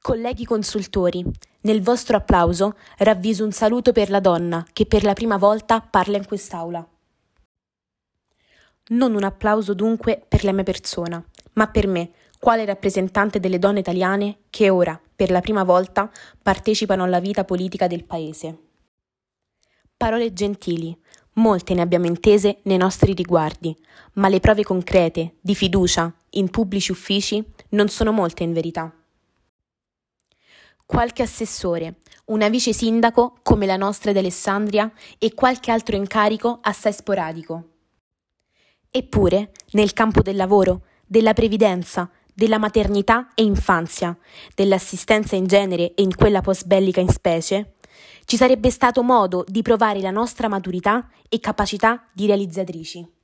Colleghi consultori, nel vostro applauso ravviso un saluto per la donna che per la prima volta parla in quest'aula. Non un applauso dunque per la mia persona, ma per me, quale rappresentante delle donne italiane che ora, per la prima volta, partecipano alla vita politica del Paese. Parole gentili, molte ne abbiamo intese nei nostri riguardi, ma le prove concrete di fiducia in pubblici uffici non sono molte in verità qualche assessore, una vice sindaco come la nostra di Alessandria e qualche altro incarico assai sporadico. Eppure, nel campo del lavoro, della previdenza, della maternità e infanzia, dell'assistenza in genere e in quella post-bellica in specie, ci sarebbe stato modo di provare la nostra maturità e capacità di realizzatrici.